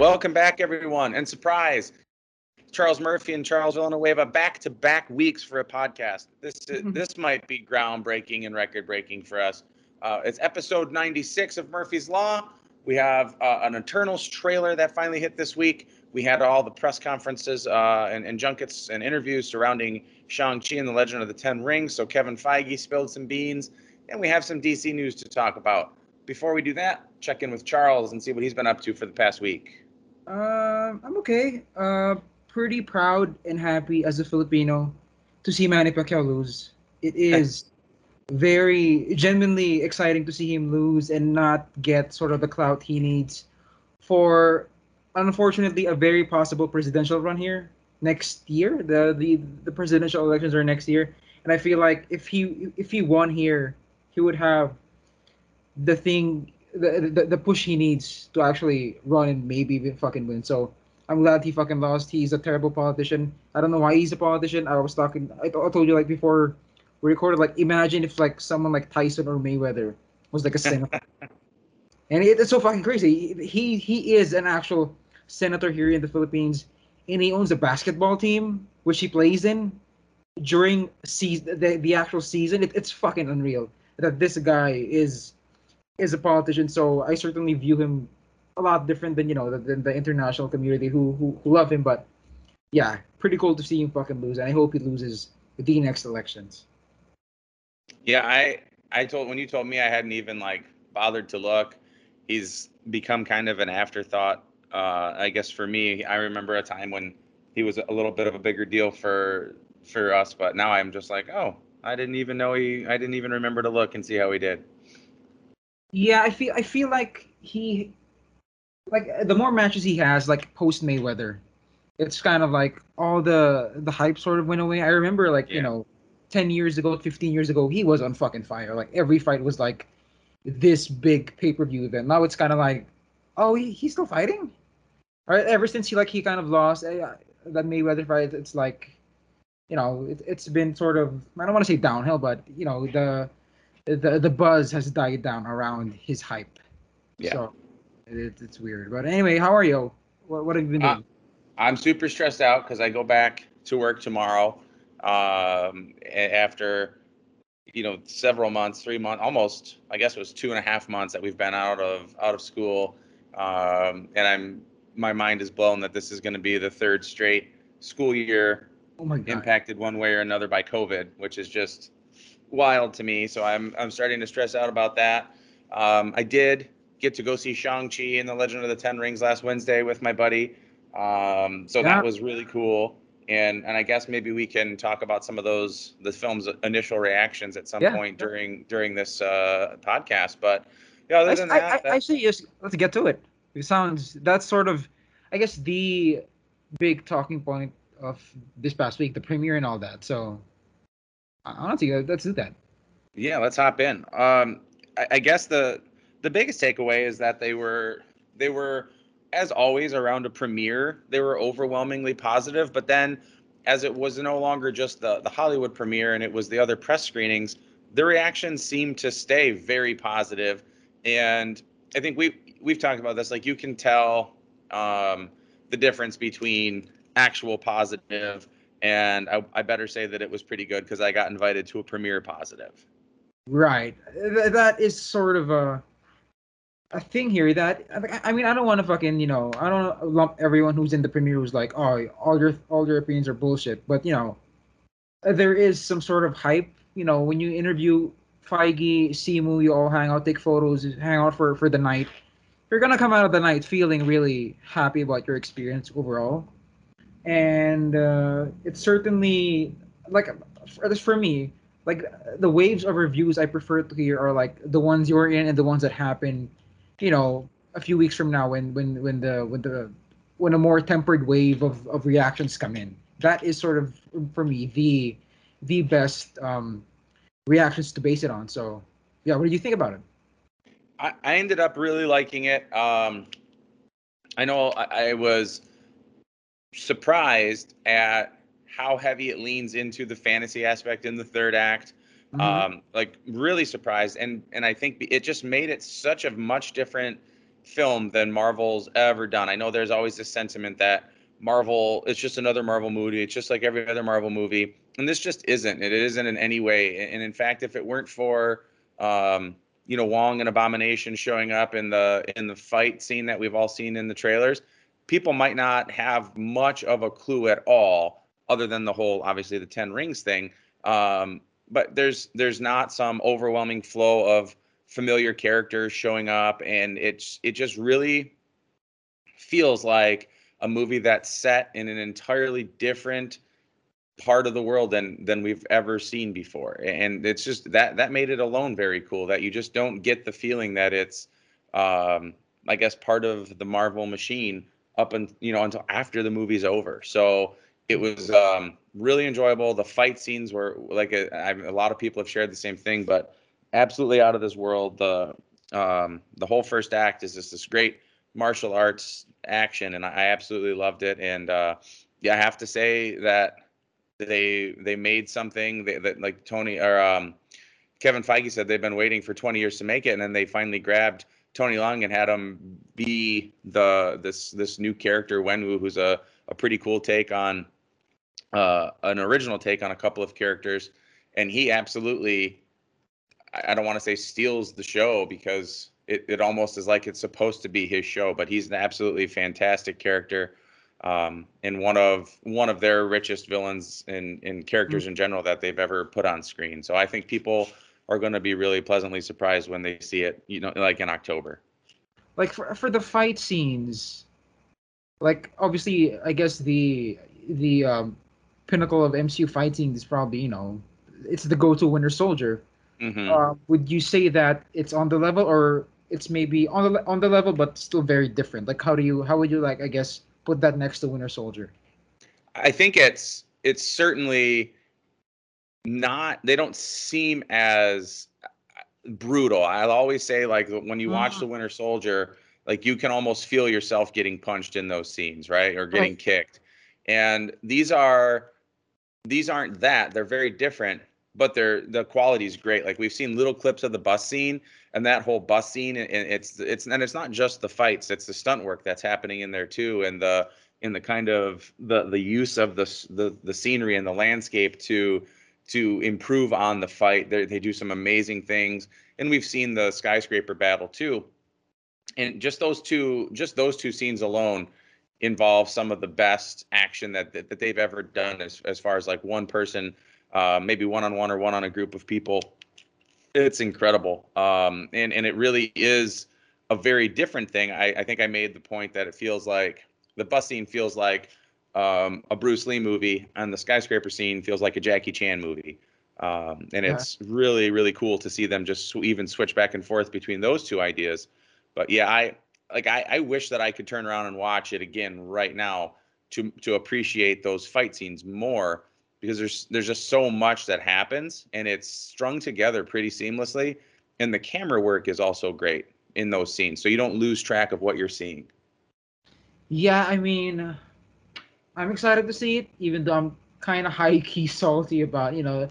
welcome back, everyone. And surprise, Charles Murphy and Charles Villanueva back to back weeks for a podcast. This this might be groundbreaking and record breaking for us. Uh, it's episode 96 of Murphy's Law. We have uh, an Eternals trailer that finally hit this week. We had all the press conferences uh, and, and, junkets and interviews surrounding Shang-Chi and the Legend of the Ten Rings. So Kevin Feige spilled some beans, and we have some DC news to talk about. Before we do that, check in with Charles and see what he's been up to for the past week. Uh, I'm okay. Uh, pretty proud and happy as a Filipino to see Manny Pacquiao lose. It is very genuinely exciting to see him lose and not get sort of the clout he needs for unfortunately a very possible presidential run here next year. The the the presidential elections are next year, and I feel like if he if he won here, he would have the thing the, the, the push he needs to actually run and maybe even fucking win. So I'm glad he fucking lost. He's a terrible politician. I don't know why he's a politician. I was talking. I, I told you like before we recorded. Like imagine if like someone like Tyson or Mayweather was like a senator. and it, it's so fucking crazy. He he is an actual senator here in the Philippines, and he owns a basketball team which he plays in during season the, the actual season. It, it's fucking unreal that this guy is is a politician, so I certainly view him a lot different than you know the, the international community who, who who love him. But yeah, pretty cool to see him fucking lose, and I hope he loses the next elections. Yeah, I I told when you told me I hadn't even like bothered to look. He's become kind of an afterthought. Uh, I guess for me, I remember a time when he was a little bit of a bigger deal for for us, but now I'm just like, oh, I didn't even know he. I didn't even remember to look and see how he did. Yeah, I feel I feel like he like the more matches he has like post Mayweather, it's kind of like all the the hype sort of went away. I remember like, yeah. you know, 10 years ago, 15 years ago, he was on fucking fire. Like every fight was like this big pay-per-view event. Now it's kind of like, oh, he, he's still fighting? Or ever since he like he kind of lost uh, that Mayweather fight, it's like you know, it, it's been sort of I don't want to say downhill, but you know, the the the buzz has died down around his hype. Yeah. So it, it's weird. But anyway, how are you? What, what have you been uh, doing? Uh, I'm super stressed out because I go back to work tomorrow um, after you know several months, three months, almost I guess it was two and a half months that we've been out of out of school, um, and I'm my mind is blown that this is going to be the third straight school year oh impacted one way or another by COVID, which is just wild to me. So I'm I'm starting to stress out about that. Um, I did get to go see Shang Chi and the Legend of the Ten Rings last Wednesday with my buddy. Um, so yeah. that was really cool. And and I guess maybe we can talk about some of those the film's initial reactions at some yeah. point during during this uh, podcast. But yeah, other than that, I, I, actually just let's get to it. It sounds that's sort of I guess the big talking point of this past week, the premiere and all that. So honestly, let's do that. Yeah, let's hop in. Um, I, I guess the the biggest takeaway is that they were they were as always around a premiere they were overwhelmingly positive but then as it was no longer just the the hollywood premiere and it was the other press screenings the reactions seemed to stay very positive and i think we we've talked about this like you can tell um, the difference between actual positive and I, I better say that it was pretty good because i got invited to a premiere positive. Right. That is sort of a a thing here that I mean I don't want to fucking you know I don't lump everyone who's in the premiere who's like oh all your all your opinions are bullshit. But you know there is some sort of hype you know when you interview Feige Simu you all hang out take photos hang out for for the night. You're gonna come out of the night feeling really happy about your experience overall and uh, it's certainly like for, for me like the waves of reviews I prefer to hear are like the ones you're in and the ones that happen you know, a few weeks from now when when when the when the when a more tempered wave of, of reactions come in. That is sort of for me the the best um, reactions to base it on. So yeah, what do you think about it? I, I ended up really liking it. Um, I know I, I was surprised at how heavy it leans into the fantasy aspect in the third act. Mm-hmm. Um, like really surprised, and and I think it just made it such a much different film than Marvel's ever done. I know there's always this sentiment that Marvel it's just another Marvel movie. It's just like every other Marvel movie, and this just isn't. It isn't in any way. And in fact, if it weren't for um, you know Wong and Abomination showing up in the in the fight scene that we've all seen in the trailers, people might not have much of a clue at all, other than the whole obviously the Ten Rings thing. Um, but there's there's not some overwhelming flow of familiar characters showing up, and it's it just really feels like a movie that's set in an entirely different part of the world than than we've ever seen before and it's just that that made it alone very cool that you just don't get the feeling that it's um i guess part of the marvel machine up and you know until after the movie's over. So it was um really enjoyable. The fight scenes were like a, I, a lot of people have shared the same thing but absolutely out of this world. The um the whole first act is just this great martial arts action and i absolutely loved it. And uh yeah i have to say that they they made something that, that like Tony or um, Kevin Feige said they've been waiting for 20 years to make it, and then they finally grabbed Tony Leung and had him be the this this new character Wenwu, who's a a pretty cool take on uh, an original take on a couple of characters, and he absolutely I don't want to say steals the show because it, it almost is like it's supposed to be his show, but he's an absolutely fantastic character um, and one of one of their richest villains in in characters mm-hmm. in general that they've ever put on screen. So I think people are going to be really pleasantly surprised when they see it. You know, like in October. Like for for the fight scenes, like obviously, I guess the the um, pinnacle of MCU fight scenes is probably you know it's the go-to Winter Soldier. Mm-hmm. Uh, would you say that it's on the level, or it's maybe on the on the level, but still very different? Like how do you how would you like I guess put that next to Winter Soldier? I think it's it's certainly not. They don't seem as brutal. I'll always say like when you watch the mm-hmm. Winter Soldier, like you can almost feel yourself getting punched in those scenes, right? Or getting right. kicked. And these are these aren't that. They're very different, but they're the quality is great. Like we've seen little clips of the bus scene and that whole bus scene and it's it's and it's not just the fights it's the stunt work that's happening in there too and the in the kind of the the use of the the, the scenery and the landscape to to improve on the fight. They they do some amazing things and we've seen the skyscraper battle too. And just those two just those two scenes alone involve some of the best action that that, that they've ever done as as far as like one person uh, maybe one on one or one on a group of people. It's incredible, um, and and it really is a very different thing. I, I think I made the point that it feels like the bus scene feels like um, a Bruce Lee movie, and the skyscraper scene feels like a Jackie Chan movie. Um, and yeah. it's really really cool to see them just even switch back and forth between those two ideas. But yeah, I like I, I wish that I could turn around and watch it again right now to to appreciate those fight scenes more because there's there's just so much that happens and it's strung together pretty seamlessly and the camera work is also great in those scenes so you don't lose track of what you're seeing yeah i mean i'm excited to see it even though i'm kind of high key salty about you know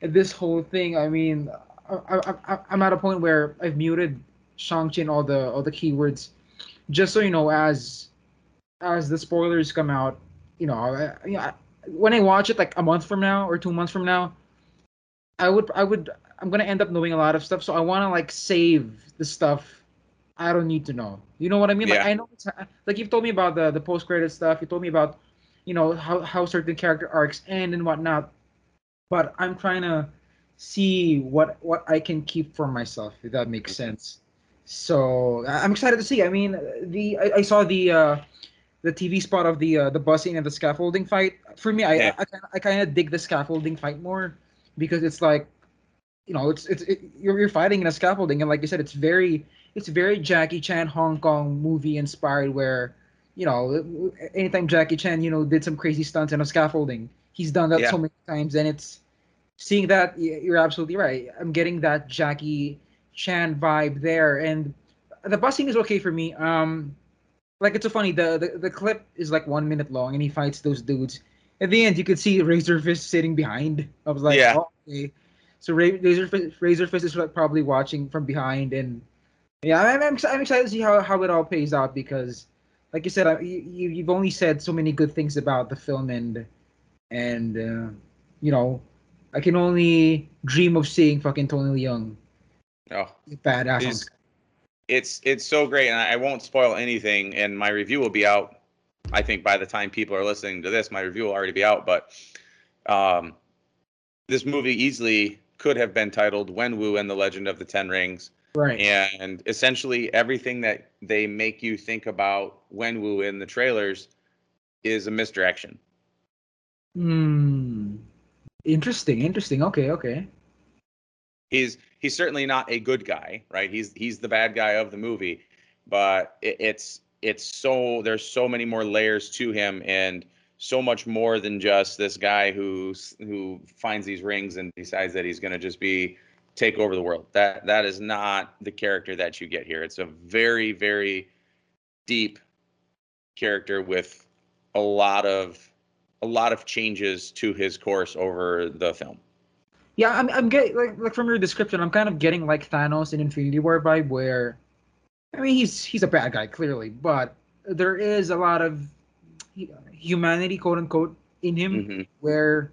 this whole thing i mean I, I, i'm at a point where i've muted shang-chi and all the all the keywords just so you know as as the spoilers come out you know I, I, when I watch it like a month from now or two months from now, I would I would I'm gonna end up knowing a lot of stuff. So I want to like save the stuff I don't need to know. You know what I mean? Yeah. Like I know it's like you've told me about the the post credit stuff. You told me about you know how how certain character arcs end and whatnot. But I'm trying to see what what I can keep for myself if that makes sense. So I'm excited to see. I mean, the I, I saw the uh, the TV spot of the uh, the busing and the scaffolding fight. For me, I yeah. I, I, I kind of dig the scaffolding fight more because it's like, you know, it's it's it, you're you're fighting in a scaffolding and like you said, it's very it's very Jackie Chan Hong Kong movie inspired where, you know, anytime Jackie Chan you know did some crazy stunts in a scaffolding, he's done that yeah. so many times and it's seeing that you're absolutely right. I'm getting that Jackie Chan vibe there and the busing is okay for me. Um like it's so funny. The, the the clip is like one minute long, and he fights those dudes. At the end, you could see Razor Fist sitting behind. I was like, yeah. Oh, okay. So Razor Fist, Razor Fist is like probably watching from behind, and Yeah, I'm, I'm, I'm excited to see how, how it all pays out because, like you said, I, you you've only said so many good things about the film and and uh, you know, I can only dream of seeing fucking Tony Leung Oh, badass. screen. it's it's so great, and I I won't spoil anything. And my review will be out. I think by the time people are listening to this, my review will already be out. But um, this movie easily could have been titled Wenwu and the Legend of the Ten Rings. Right. And essentially, everything that they make you think about Wenwu in the trailers is a misdirection. Hmm. Interesting. Interesting. Okay. Okay. He's he's certainly not a good guy, right? He's he's the bad guy of the movie, but it, it's it's so there's so many more layers to him and so much more than just this guy who who finds these rings and decides that he's going to just be take over the world. That that is not the character that you get here. It's a very very deep character with a lot of a lot of changes to his course over the film. Yeah, I'm I'm getting like like from your description, I'm kind of getting like Thanos in Infinity War vibe where I mean he's he's a bad guy clearly, but there is a lot of humanity quote unquote in him Mhm. where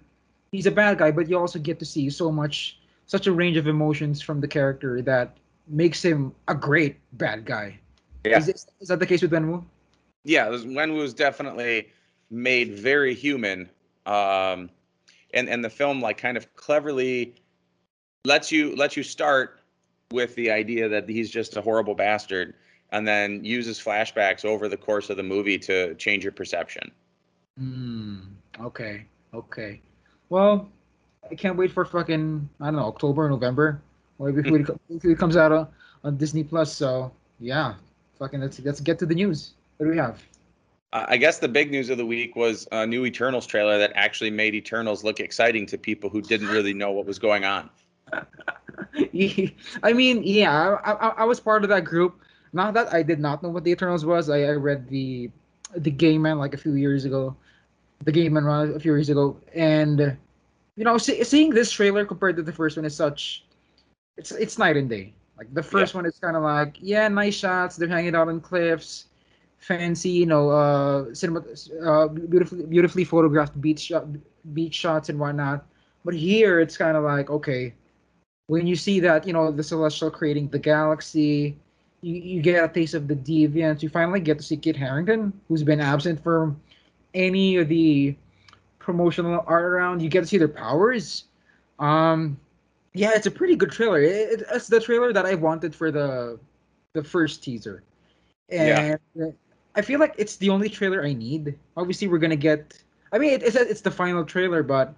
he's a bad guy, but you also get to see so much such a range of emotions from the character that makes him a great bad guy. Yeah. Is, this, is that the case with Wenwu? yeah, Wenwu was definitely made very human, um, and and the film like kind of cleverly lets you lets you start with the idea that he's just a horrible bastard, and then uses flashbacks over the course of the movie to change your perception. Hmm. Okay. Okay. Well, I can't wait for fucking I don't know October, November, or if it, if it comes out on, on Disney Plus. So yeah, fucking let's let's get to the news. What do we have? I guess the big news of the week was a new Eternals trailer that actually made Eternals look exciting to people who didn't really know what was going on. I mean, yeah, I, I, I was part of that group. Not that I did not know what the Eternals was. I, I read the the Gaiman like a few years ago, the Gaiman run a few years ago, and you know, see, seeing this trailer compared to the first one is such, it's it's night and day. Like the first one is kind of like, yeah, nice shots. They're hanging out on cliffs, fancy, you know, uh, cinema, uh, beautifully beautifully photographed beach beach shots and whatnot. But here it's kind of like, okay, when you see that you know the celestial creating the galaxy you, you get a taste of the deviants you finally get to see kit harrington who's been absent from any of the promotional art around you get to see their powers um yeah it's a pretty good trailer it, it- it's the trailer that i wanted for the the first teaser and i feel like it's the only trailer i need obviously we're gonna get i mean it, it's, it's the final trailer but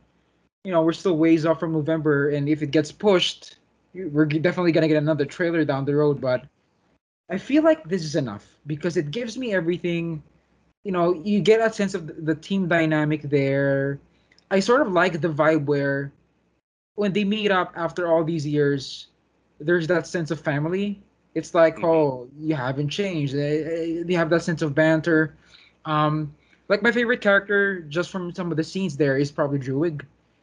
you know, we're still ways off from November, and if it gets pushed, we're definitely gonna get another trailer down the road. But I feel like this is enough because it gives me everything. You know, you get a sense of the- team dynamic there. I sort of like the vibe where when they meet up after all these years, there's that sense of family. It's like, Mhm. oh, you haven't changed. They, they have that sense of banter. Um, like my favorite character, just from some of the scenes there, is probably Druid.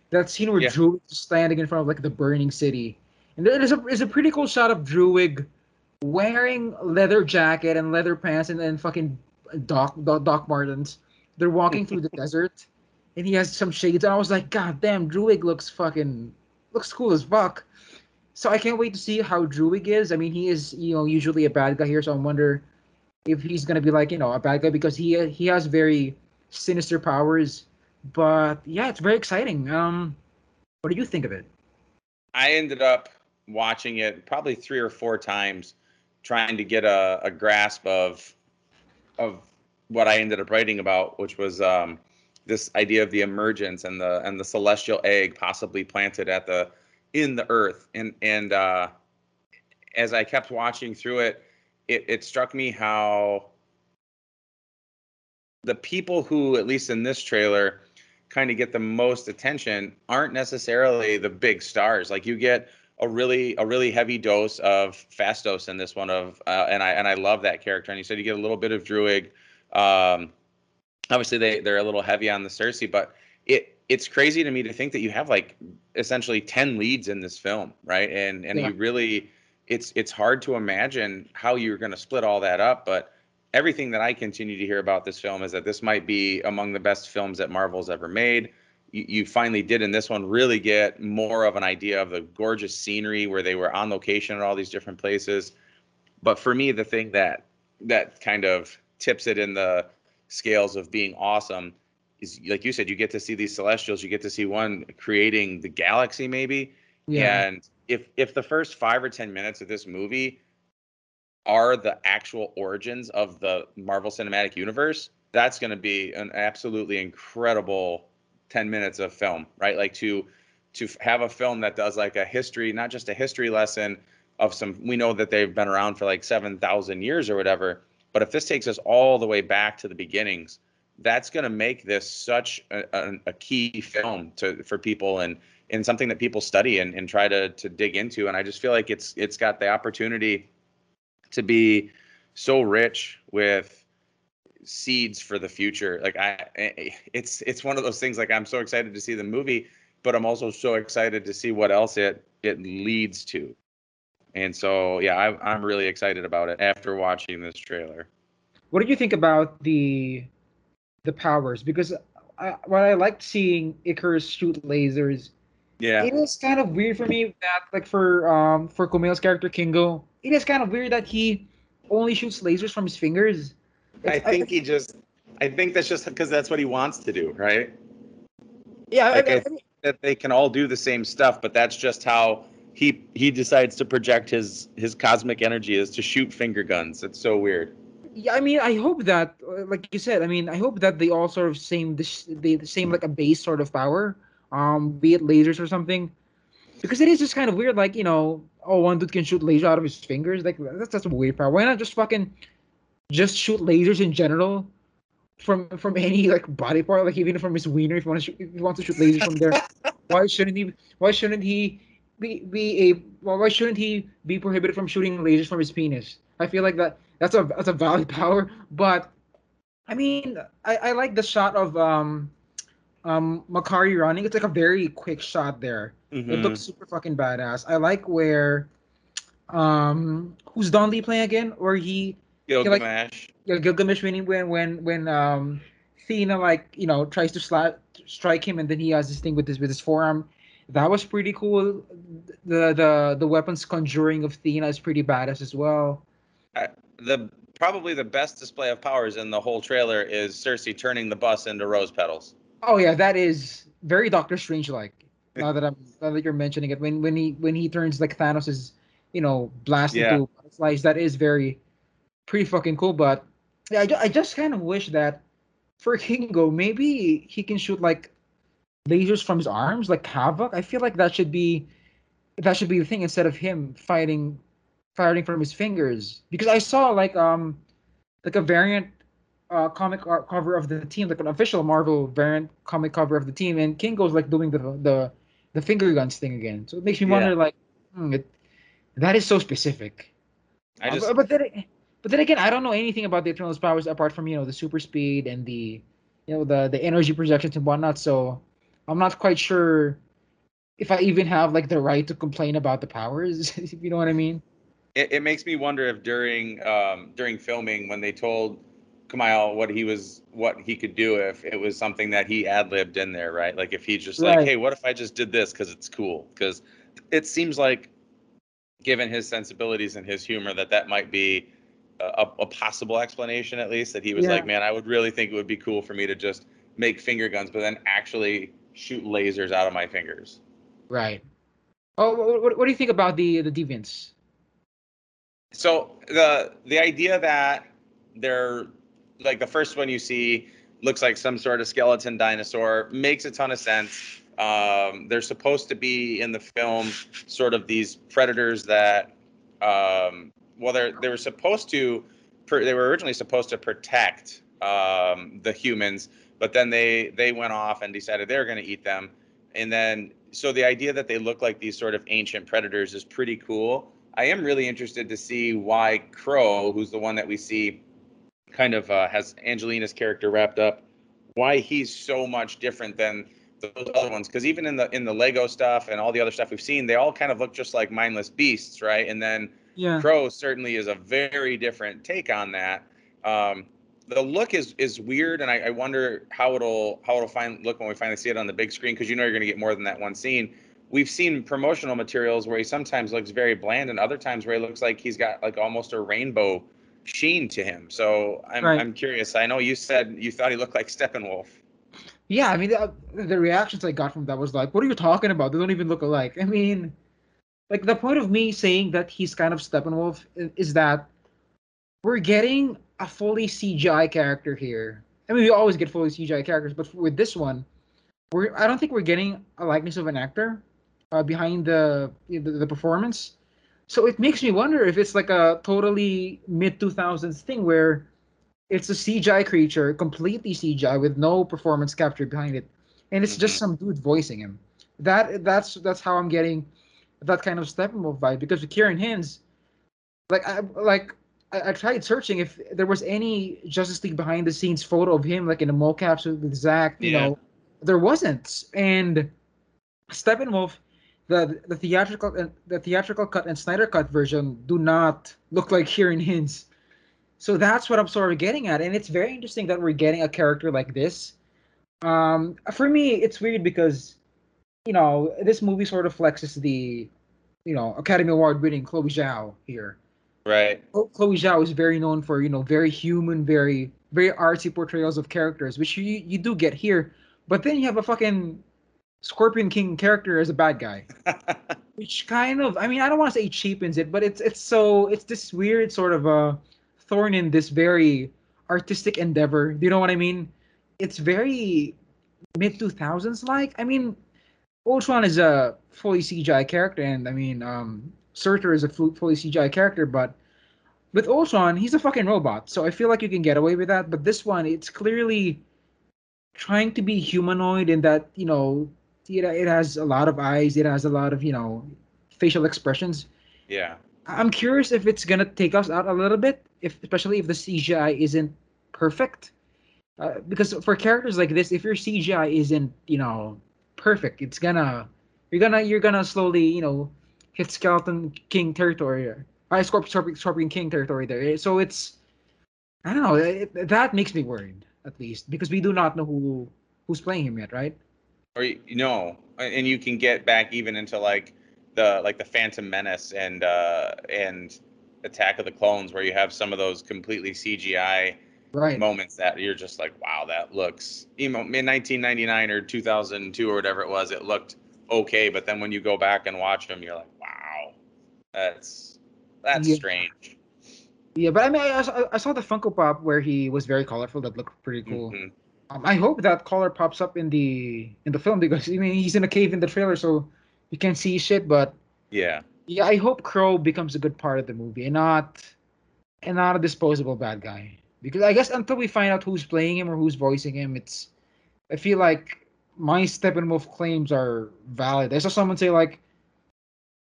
That scene where Yeah. Druid is standing in front of like the burning city, and there is a is a pretty cool shot of Druid wearing leather jacket and leather pants and then fucking Doc Doc, Doc Martens. They're walking through the desert, and he has some shades. And I was like, God damn, Druid looks fucking looks cool as fuck. So I can't wait to see how Druid is. I mean, he is you know usually a bad guy here, so I wonder if he's gonna be like you know a bad guy because he he has very sinister powers. But yeah, it's very exciting. Um, what do you think of it? I ended up watching it probably three or four times, trying to get a, a grasp of of what I ended up writing about, which was um, this idea of the emergence and the and the celestial egg possibly planted at the in the earth. And and uh, as I kept watching through it, it, it struck me how the people who, at least in this trailer, kind of get the most attention aren't necessarily the big stars. Like you get a really a really heavy dose of Phastos in this one of uh, and I and I love that character. And you said you get a little bit of Druid. Um, obviously they they're a little heavy on the Cersei, but it it's crazy to me to think that you have like essentially 10 leads in this film, right? And and Yeah. you really it's it's hard to imagine how you're going to split all that up. But everything that I continue to hear about this film is that this might be among the best films that Marvel's ever made. You, you finally did in this one really get more of an idea of the gorgeous scenery where they were on location at all these different places. But for me, the thing that that kind of tips it in the scales of being awesome is like you said, you get to see these celestials, you get to see one creating the galaxy maybe. Yeah. And if if the first five or ten minutes of this movie are the actual origins of the Marvel Cinematic Universe, that's going to be an absolutely incredible 10 minutes of film, right? Like to to have a film that does like a history, not just a history lesson of some we know that they've been around for like 7,000 years or whatever, but if this takes us all the way back to the beginnings, that's going to make this such a, a, a, key film to for people and and something that people study and, and try to to dig into. And I just feel like it's it's got the opportunity to be so rich with seeds for the future. Like I, it's it's one of those things. Like I'm so excited to see the movie, but I'm also so excited to see what else it it leads to. And so yeah, I, I'm really excited about it after watching this trailer. What did you think about the the powers? Because I, what I liked seeing Icarus shoot lasers. Yeah, it is kind of weird for me that like for um for Kumail's character Kingo, it is kind of weird that he only shoots lasers from his fingers. I think he just. I think that's just because that's what he wants to do, right? Yeah, like I, I, I that they can all do the same stuff, but that's just how he he decides to project his his cosmic energy is to shoot finger guns. It's so weird. Yeah, I mean, I hope that, uh, like you said, I mean, I hope that they all sort of same they the same like a base sort of power, um, be it lasers or something, because it is just kind of weird. Like you know, oh, one dude can shoot laser out of his fingers. Like that's that's a weird power. Why not just fucking just shoot lasers in general from from any like body part, like even from his wiener. If you want to shoot, if you want to shoot lasers from there, why shouldn't he? Why shouldn't he be be a? Why shouldn't he be prohibited from shooting lasers from his penis? I feel like that that's a that's a valid power. But I mean, I I like the shot of um um Makkari running. It's like a very quick shot there. Mm-hmm. It looks super fucking badass. I like where um who's Don Lee playing again? Where he Gilgamesh. Like, yeah, Gilgamesh when when when when um Thena like you know tries to slap strike him and then he has this thing with his with his forearm. That was pretty cool. The the the weapons conjuring of Thena is pretty badass as well. Uh, the probably the best display of powers in the whole trailer is Cersei turning the bus into rose petals. Oh yeah, that is very Doctor Strange like. now that I'm now that you're mentioning it, when when he when he turns like Thanos's, you know, blast yeah. into butterflies, that is very pretty fucking cool. But yeah, I, I just kind of wish that for Kingo, maybe he can shoot like lasers from his arms, like Havoc. I feel like that should be that should be the thing instead of him fighting firing from his fingers. Because I saw like um like a variant uh, comic cover of the team, like an official Marvel variant comic cover of the team, and Kingo's like doing the the the finger guns thing again. So it makes me yeah. wonder, like, hmm, it, that is so specific. I just, uh, but, but then, but then again, I don't know anything about the Eternals' powers apart from you know the super speed and the, you know the the energy projections and whatnot. So I'm not quite sure if I even have like the right to complain about the powers. if you know what I mean. It, it makes me wonder if during um, during filming when they told Kumail what he was what he could do if it was something that he ad libbed in there, right? Like if he's just right. like, hey, what if I just did this because it's cool? Because it seems like, given his sensibilities and his humor, that that might be a, a possible explanation at least. That he was yeah. like, man, I would really think it would be cool for me to just make finger guns, but then actually shoot lasers out of my fingers. Right. Oh, what, what do you think about the the deviants? So the the idea that they're like the first one you see looks like some sort of skeleton dinosaur makes a ton of sense. Um, they're supposed to be in the film sort of these predators that, um, well, they they were supposed to, they were originally supposed to protect um, the humans, but then they they went off and decided they were going to eat them, and then so the idea that they look like these sort of ancient predators is pretty cool. I am really interested to see why Kro, who's the one that we see kind of uh, has Angelina's character wrapped up, why he's so much different than those other ones. Because even in the in the Lego stuff and all the other stuff we've seen, they all kind of look just like mindless beasts, right? And then Yeah. Kro certainly is a very different take on that. Um, the look is is weird, and I, I wonder how it'll how it'll find look when we finally see it on the big screen because you know you're going to get more than that one scene. We've seen promotional materials where he sometimes looks very bland, and other times where he looks like he's got like almost a rainbow sheen to him. So I'm Right. I'm curious. I know you said you thought he looked like Steppenwolf. Yeah, I mean, the, the reactions I got from that was like, "What are you talking about? They don't even look alike." I mean, like the point of me saying that he's kind of Steppenwolf is that we're getting a fully CGI character here. I mean, we always get fully CGI characters, but with this one, we're I don't think we're getting a likeness of an actor uh, behind the, the the performance. So it makes me wonder if it's like a totally mid 2000s thing where it's a CGI creature, completely CGI with no performance capture behind it, and it's just Mhm. some dude voicing him. That that's that's how I'm getting that kind of Steppenwolf vibe because with Ciarán Hinds, like I like I, I tried searching if there was any Justice League behind the scenes photo of him like in the mocaps with, with Zack, you Yeah. know, there wasn't. And Steppenwolf, the the theatrical uh, the theatrical cut and Snyder cut version do not look like Ciarán Hinds. So that's what I'm sort of getting at, and it's very interesting that we're getting a character like this. Um, for me, it's weird because, you know, this movie sort of flexes the, you know, Academy Award winning Chloe Zhao here. Right. Chloe Zhao is very known for, you know, very human, very very artsy portrayals of characters, which you you do get here. But then you have a fucking Scorpion King character as a bad guy which kind of i mean i don't want to say cheapens it but it's it's so it's this weird sort of a thorn in this very artistic endeavor do you know what i mean it's very mid 2000s like i mean ultron is a fully cgi character and i mean um surtur is a fully cgi character but with ultron he's a fucking robot so i feel like you can get away with that but this one it's clearly trying to be humanoid in that you know it, it has a lot of eyes it has a lot of you know facial expressions yeah. i'm curious if it's gonna take us out a little bit if especially if the cgi isn't perfect uh, because for characters like this if your cgi isn't you know perfect. It's gonna you're gonna you're gonna slowly you know hit skeleton king territory uh, Scorp- Scorpion, Scorpion king territory there. So it's i don't know it, that makes me worried at least because we do not know who who's playing him yet right? Or you know, and you can get back even into like the like the Phantom Menace and uh and Attack of the Clones, where you have some of those completely CGI right moments that you're just like, wow, that looks you know in 1999 or 2002 or whatever it was, it looked okay, but then when you go back and watch them, you're like, wow, that's that's Yeah. strange. Yeah, but I mean, I, I saw- the Funko Pop where he was very colorful. That looked pretty cool. Mhm. Um, I hope that color pops up in the in the film because I mean he's in a cave in the trailer, so you can't see shit. But Yeah. yeah, I hope Kro becomes a good part of the movie and not and not a disposable bad guy. Because I guess until we find out who's playing him or who's voicing him, it's I feel like my Steppenwolf claims are valid. I saw someone say like,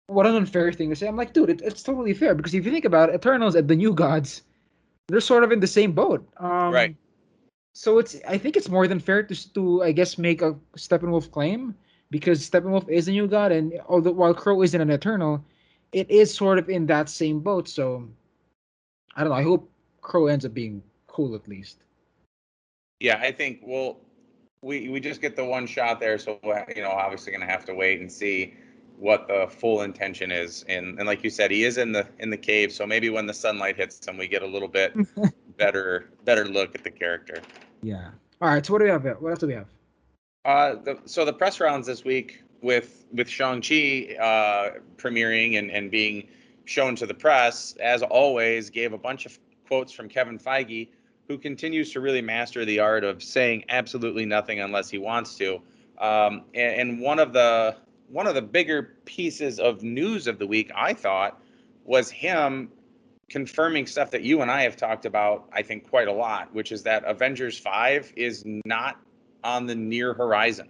"What an unfair thing to say." I'm like, dude, it, it's totally fair because if you think about it, Eternals and the New Gods, they're sort of in the same boat. Um, Right. So it's I think it's more than fair to to I guess make a Steppenwolf claim because Steppenwolf is a new god, and although while Kro isn't an Eternal, it is sort of in that same boat. So I don't know. I hope Kro ends up being cool at least. Yeah, I think well, we we just get the one shot there, so uh, you know, obviously gonna have to wait and see what the full intention is. And and like you said, he is in the in the cave, so maybe when the sunlight hits him, we get a little bit better better look at the character. Yeah. All right. So what do we have? What else do we have? Uh, the, so the press rounds this week with with Shang Chi uh, premiering and and being shown to the press, as always, gave a bunch of quotes from Kevin Feige, who continues to really master the art of saying absolutely nothing unless he wants to. Um, and, and one of the one of the bigger pieces of news of the week, I thought, was him confirming stuff that you and I have talked about, I think, quite a lot, which is that Avengers 5 is not on the near horizon.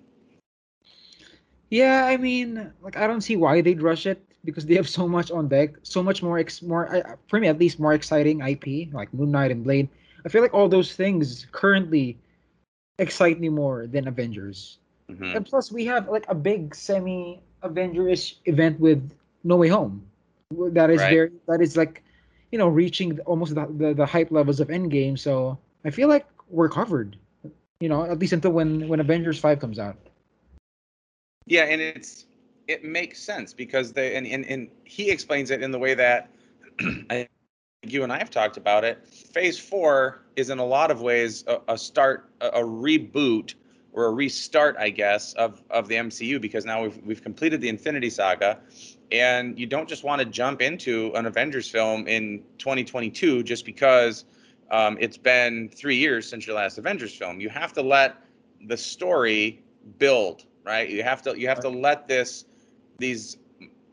Yeah, I mean, like I don't see why they'd rush it because they have so much on deck, so much more, ex- more uh, for me at least, more exciting IP like Moon Knight and Blade. I feel like all those things currently excite me more than Avengers. Mhm. And plus, we have like a big semi Avengers event with No Way Home. That is Right. very that is like, you know, reaching almost the, the the hype levels of Endgame. So I feel like we're covered. You know, at least until when when Avengers Five comes out. Yeah, and it's it makes sense because they and, and, and he explains it in the way that I think you and I have talked about it. Phase four is in a lot of ways a, a start, a, a reboot or a restart, I guess, of of the MCU because now we've we've completed the Infinity Saga, and you don't just want to jump into an Avengers film in 2022 just because um, it's been three years since your last Avengers film. You have to let the story build, right? You have to you have to let this these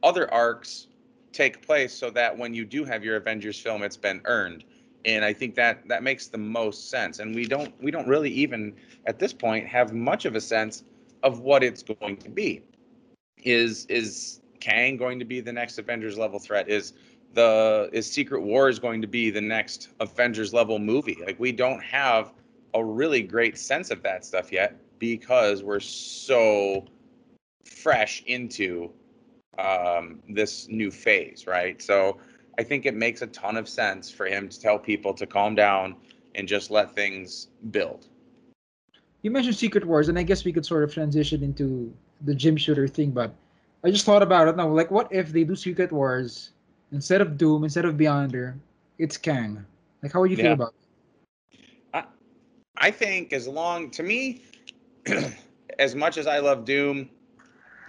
other arcs take place so that when you do have your Avengers film, it's been earned. And I think that that makes the most sense. And we don't we don't really even at this point have much of a sense of what it's going to be. Is is Kang going to be the next Avengers level threat? Is the is Secret War is going to be the next Avengers level movie? Like we don't have a really great sense of that stuff yet because we're so fresh into um, this new phase, right? So I think it makes a ton of sense for him to tell people to calm down and just let things build. You mentioned Secret Wars, and I guess we could sort of transition into the Jim Shooter thing. But I just thought about it now. Like, what if they do Secret Wars instead of Doom, instead of Beyonder, it's Kang? Like, how would you feel Yeah. about? It? I think as long to me, as much as I love Doom,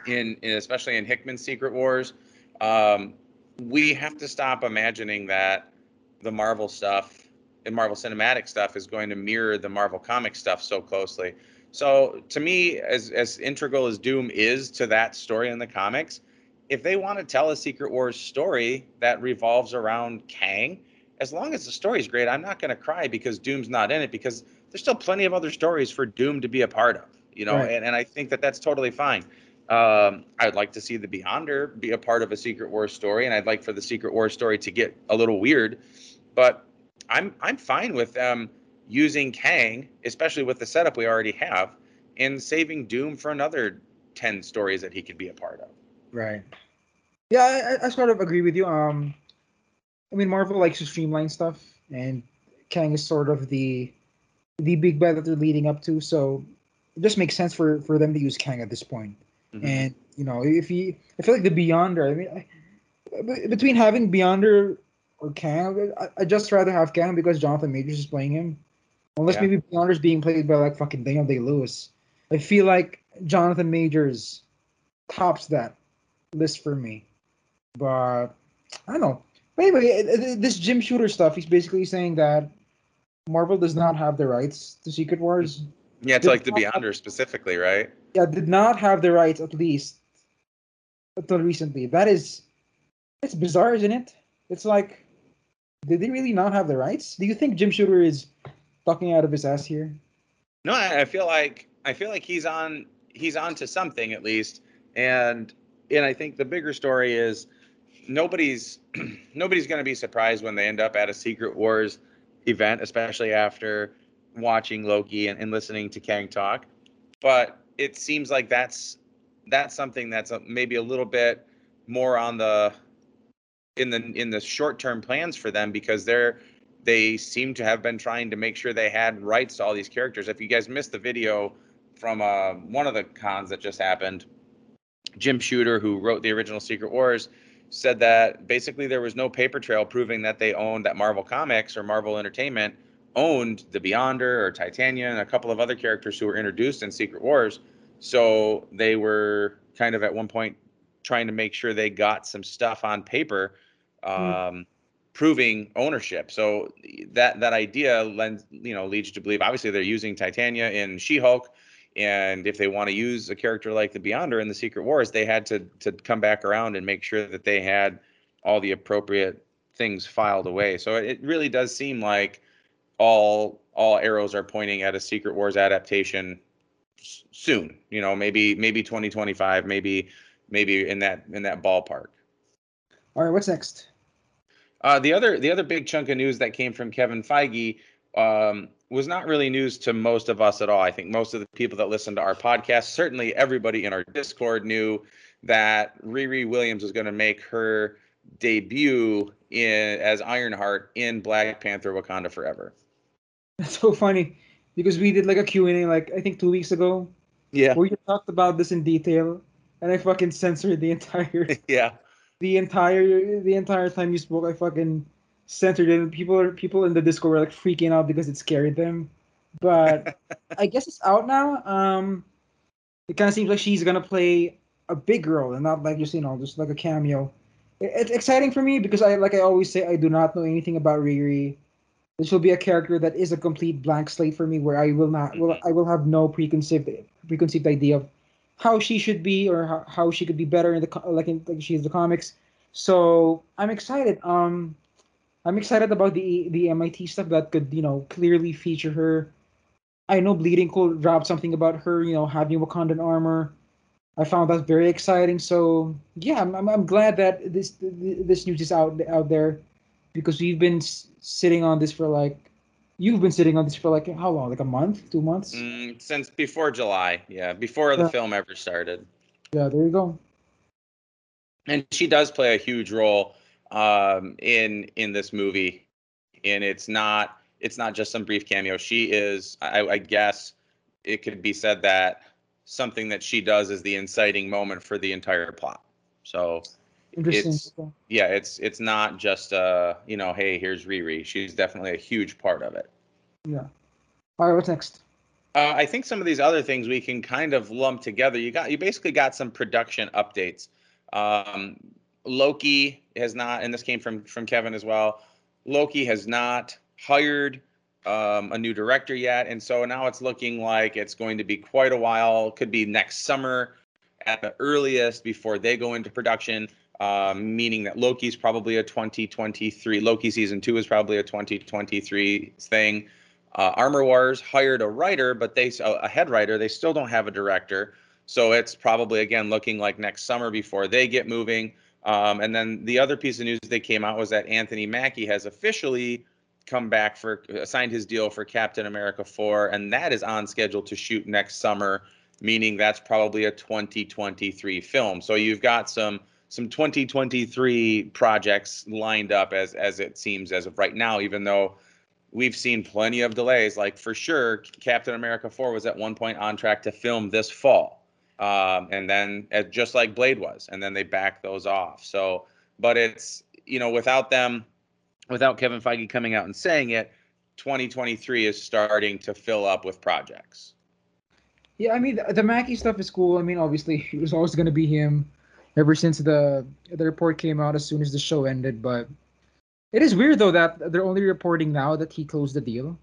in, in especially in Hickman's Secret Wars, um, we have to stop imagining that the Marvel stuff and Marvel Cinematic stuff is going to mirror the Marvel comic stuff so closely. So to me, as as integral as Doom is to that story in the comics, if they want to tell a Secret Wars story that revolves around Kang, as long as the story's great, I'm not going to cry because Doom's not in it because there's still plenty of other stories for Doom to be a part of, you know, Right. and, and I think that that's totally fine. Um, I'd like to see the Beyonder be a part of a Secret War story, and I'd like for the Secret War story to get a little weird, but I'm I'm fine with them using Kang, especially with the setup we already have, and saving Doom for another ten stories that he could be a part of. Right. Yeah, I, I sort of agree with you. Um, I mean, Marvel likes to streamline stuff, and Kang is sort of the the big bad that they're leading up to. So it just makes sense for for them to use Kang at this point. Mhm. And you know, if he, I feel like the Beyonder. I mean, I, between having Beyonder or Kang, I, I just rather have Kang because Jonathan Majors is playing him. Unless Yeah. maybe Beyonder's being played by like fucking Daniel Day Lewis. I feel like Jonathan Majors tops that list for me. But I don't know. But anyway, this Jim Shooter stuff, he's basically saying that Marvel does not have the rights to Secret Wars. Yeah, it's like the Beyonder specifically, right? Yeah, did not have the rights at least until recently. That is, it's bizarre, isn't it? It's like, did they really not have the rights? Do you think Jim Shooter is talking out of his ass here? No, I, I feel like I feel like he's on he's on to something at least, and and I think the bigger story is nobody's nobody's going to be surprised when they end up at a Secret Wars event, especially after watching Loki and, and listening to Kang talk. But it seems like that's that's something that's a, maybe a little bit more on the in the in the short term plans for them because they're they seem to have been trying to make sure they had rights to all these characters. If you guys missed the video from uh, one of the cons that just happened, Jim Shooter, who wrote the original Secret Wars, said that basically there was no paper trail proving that they owned that Marvel Comics or Marvel Entertainment owned the Beyonder or Titania and a couple of other characters who were introduced in Secret Wars. So they were kind of at one point trying to make sure they got some stuff on paper. Um, proving ownership. So that that idea lends you know leads you to believe obviously they're using Titania in She-Hulk, and if they want to use a character like the Beyonder in the Secret Wars, they had to to come back around and make sure that they had all the appropriate things filed away. So it really does seem like all all arrows are pointing at a Secret Wars adaptation s- soon. You know, maybe maybe 2025, maybe maybe in that in that ballpark. All right, what's next? Uh, the other the other big chunk of news that came from Kevin Feige um, was not really news to most of us at all. I think most of the people that listen to our podcast, certainly everybody in our Discord, knew that Riri Williams was going to make her debut in as Ironheart in Black Panther: Wakanda Forever. That's so funny because we did like a Q&A like I think two weeks ago Yeah, where you talked about this in detail, and I fucking censored the entire yeah, the entire the entire time you spoke. I fucking censored it. And people are people in the Discord were like freaking out because it scared them. But I guess it's out now. Um, it kind of seems like she's gonna play a big role and not like just you know just like a cameo. It- It's exciting for me because I like I always say I do not know anything about Riri. This will be a character that is a complete blank slate for me, where I will not will I will have no preconceived preconceived idea of how she should be or how, how she could be better in the like in like she's the comics. So I'm excited. Um, I'm excited about the the MIT stuff that could you know clearly feature her. I know Bleeding Cool dropped something about her, you know, having Wakandan armor. I found that very exciting. So yeah, I'm, I'm, I'm glad that this this news is out out there because we've been sitting on this for like you've been sitting on this for like how long? Like a month, two months? mm, since before July. Yeah, before the Yeah. film ever started. Yeah, there you go. and she does play a huge role um, in in this movie and it's not it's not just some brief cameo she is I, I guess it could be said that something that she does is the inciting moment for the entire plot so Interesting. It's- yeah it's it's not just uh you know hey here's riri she's definitely a huge part of it Yeah. All right, what's next? Uh, I think some of these other things we can kind of lump together. You got you basically got some production updates. Um, Loki has not, and this came from from Kevin as well. Loki has not hired um, a new director yet, and so now it's looking like it's going to be quite a while. Could be next summer at the earliest before they go into production. Um, meaning that Loki's probably a 2023. Loki season two is probably a 2023 thing. Uh, Armor Wars hired a writer, but they a head writer. They still don't have a director, so it's probably again looking like next summer before they get moving. Um, and then the other piece of news that came out was that Anthony Mackie has officially come back for signed his deal for Captain America 4, and that is on schedule to shoot next summer, meaning that's probably a 2023 film. So you've got some some 2023 projects lined up as as it seems as of right now, even though we've seen plenty of delays. Like for sure, Captain America 4 was at one point on track to film this fall. Um, and then uh, just like Blade was, and then they backed those off. So, but it's, you know, without them, without Kevin Feige coming out and saying it, 2023 is starting to fill up with projects. Yeah, I mean the, the Mackie stuff is cool. I mean, obviously it was always gonna be him ever since the the report came out as soon as the show ended. But it is weird though that they're only reporting now that he closed the deal.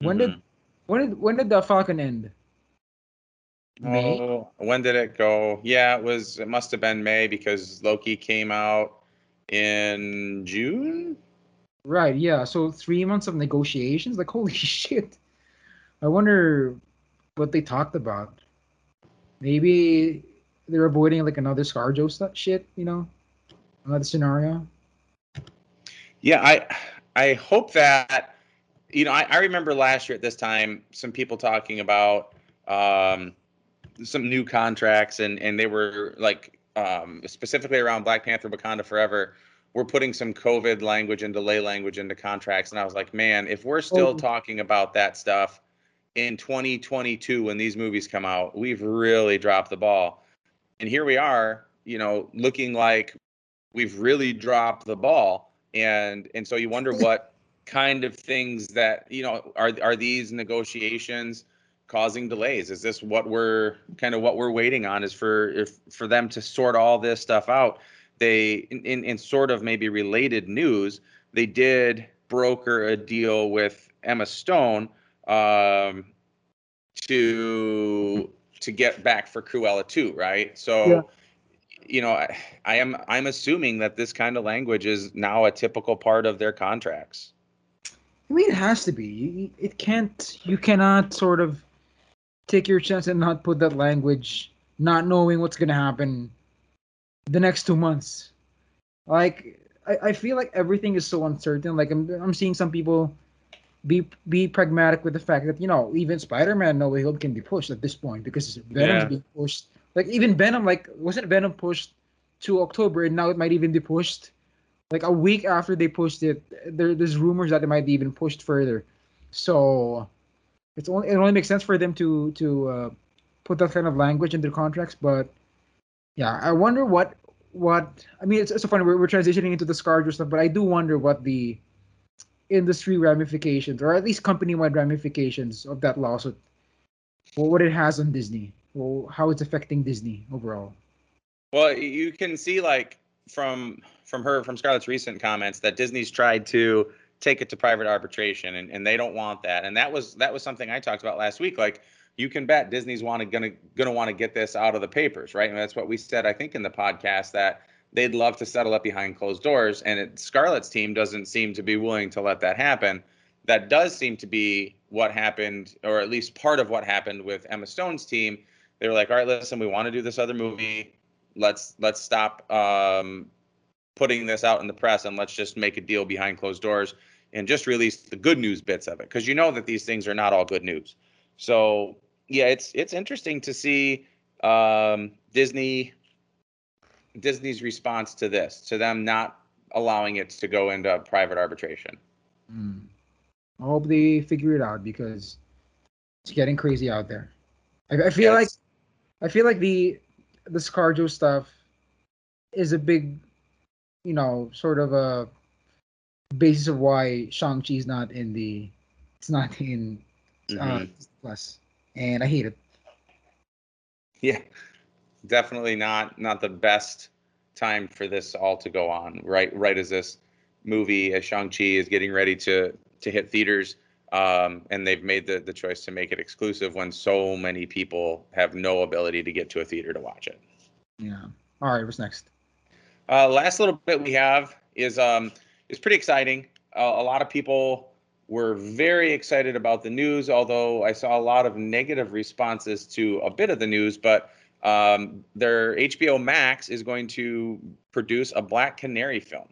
When did Mhm. when did when did the Falcon end? May? Oh, when did it go? Yeah, it was. It must have been May because Loki came out in June. Right. Yeah. So three months of negotiations. Like holy shit. I wonder what they talked about. Maybe they're avoiding like another ScarJo stuff shit. You know, another scenario. Yeah, I I hope that you know I, I remember last year at this time some people talking about um, some new contracts and and they were like um, specifically around Black Panther Wakanda Forever. We're putting some COVID language and delay language into contracts, and I was like, man, if we're oh. still Oh. talking about that stuff in 2022 when these movies come out, we've really dropped the ball. And here we are, you know, looking like we've really dropped the ball and and so you wonder what kind of things that you know are are these negotiations causing delays is this what we're kind of what we're waiting on is for if for them to sort all this stuff out they in, in, in sort of maybe related news they did broker a deal with emma stone um to to get back for cruella 2 right so Yeah. you know I, I am i'm assuming that this kind of language is now a typical part of their contracts I mean, it has to be. You- It can't. You cannot sort of take your chance and not put that language, not knowing what's gonna happen the next two months. Like, I, I feel like everything is so uncertain. Like, I'm I'm seeing some people be be pragmatic with the fact that you know even Spider-Man No Way Home can be pushed at this point because Venom's Yeah. being pushed. Like even Venom, like wasn't Venom pushed to October and now it might even be pushed like a week after they pushed it, there, there's rumors that it might be even pushed further. So it's only it only makes sense for them to to uh, put that kind of language in their contracts. But yeah, I wonder what what I mean. It's, it's so funny we're, we're transitioning into the ScarJo stuff, but I do wonder what the industry ramifications, or at least company-wide ramifications of that lawsuit, or what it has on Disney, or how it's affecting Disney overall. Well, you can see like from from her from Scarlett's recent comments that Disney's tried to take it to private arbitration and, and they don't want that. And that was that was something I talked about last week. Like you can bet Disney's want to gonna gonna want to get this out of the papers, right? And that's what we said I think in the podcast that they'd love to settle it behind closed doors. And it, Scarlett's team doesn't seem to be willing to let that happen. That does seem to be what happened, or at least part of what happened with Emma Stone's team. They were like, all right, listen, we want to do this other movie let's let's stop um, putting this out in the press and let's just make a deal behind closed doors and just release the good news bits of it because you know that these things are not all good news. So yeah, it's it's interesting to see um, Disney Disney's response to this, to them not allowing it to go into private arbitration. Mm. I hope they figure it out because it's getting crazy out there. I, I feel yeah, like I feel like the the ScarJo stuff is a big, you know, sort of a basis of why Shang Chi's not in the, it's not in uh, mm-hmm. Plus, and I hate it. Yeah, definitely not not the best time for this all to go on. Right, right as this movie, as Shang Chi is getting ready to to hit theaters. Um, and they've made the, the choice to make it exclusive when so many people have no ability to get to a theater to watch it. Yeah. All right. What's next? Uh, last little bit we have is um, is pretty exciting. Uh, a lot of people were very excited about the news, although I saw a lot of negative responses to a bit of the news. But um, their HBO Max is going to produce a Black Canary film.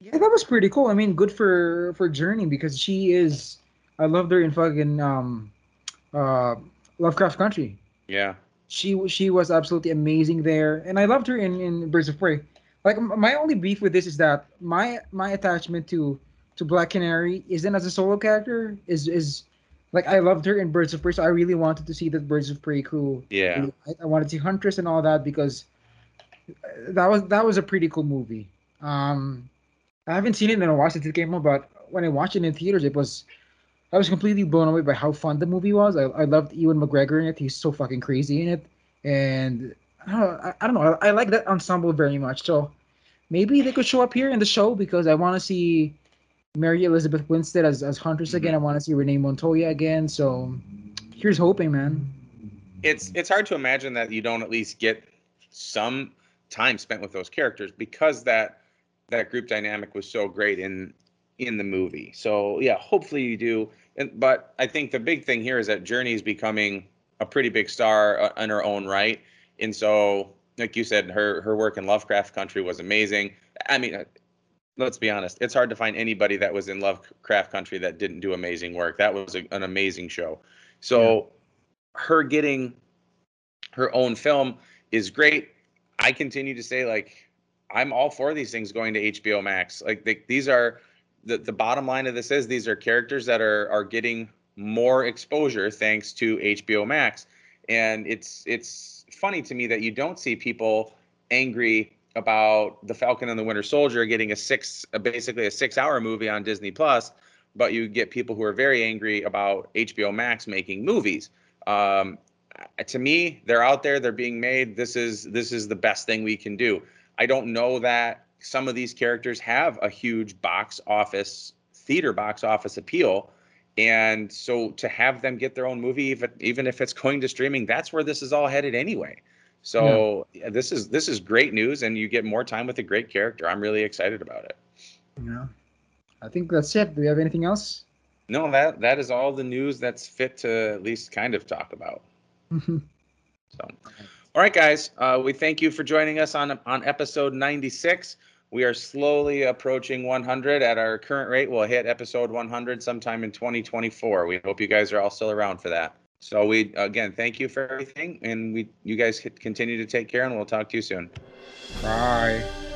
Yeah, that was pretty cool. I mean, good for for Jurnee because she is. I loved her in fucking um, uh, Lovecraft Country. Yeah. She she was absolutely amazing there, and I loved her in in Birds of Prey. Like my only beef with this is that my my attachment to to Black Canary isn't as a solo character. Is is like I loved her in Birds of Prey, so I really wanted to see the Birds of Prey crew. Yeah. I, I wanted to see Huntress and all that because that was that was a pretty cool movie. Um, I haven't seen it in a while since it came out, but when I watched it in theaters, it was I was completely blown away by how fun the movie was. I, I loved Ewan McGregor in it. He's so fucking crazy in it, and I don't know. I, I don't know. I, I, like that ensemble very much. So maybe they could show up here in the show because I want to see Mary Elizabeth Winstead as as Huntress mm-hmm. again. I want to see Renee Montoya again. So here's hoping, man. It's it's hard to imagine that you don't at least get some time spent with those characters because that that group dynamic was so great in in the movie. So yeah, hopefully you do. And, but I think the big thing here is that Jurnee is becoming a pretty big star uh, in her own right. And so, like you said, her her work in Lovecraft Country was amazing. I mean, let's be honest, it's hard to find anybody that was in Lovecraft Country that didn't do amazing work. That was a, an amazing show. So, yeah. her getting her own film is great. I continue to say like I'm all for these things going to HBO Max. Like they, these are the the bottom line of this is these are characters that are are getting more exposure thanks to HBO Max, and it's it's funny to me that you don't see people angry about the Falcon and the Winter Soldier getting a six basically a six hour movie on Disney Plus, but you get people who are very angry about HBO Max making movies. Um, to me, they're out there, they're being made. This is this is the best thing we can do. I don't know that some of these characters have a huge box office, theater box office appeal. And so to have them get their own movie, even, even if it's going to streaming, that's where this is all headed anyway. So yeah. this is this is great news, and you get more time with a great character. I'm really excited about it. Yeah, I think that's it. Do we have anything else? No, that that is all the news that's fit to at least kind of talk about. so. All right, guys. Uh, we thank you for joining us on on episode 96. We are slowly approaching 100 at our current rate. We'll hit episode 100 sometime in 2024. We hope you guys are all still around for that. So we again thank you for everything, and we you guys continue to take care, and we'll talk to you soon. Bye.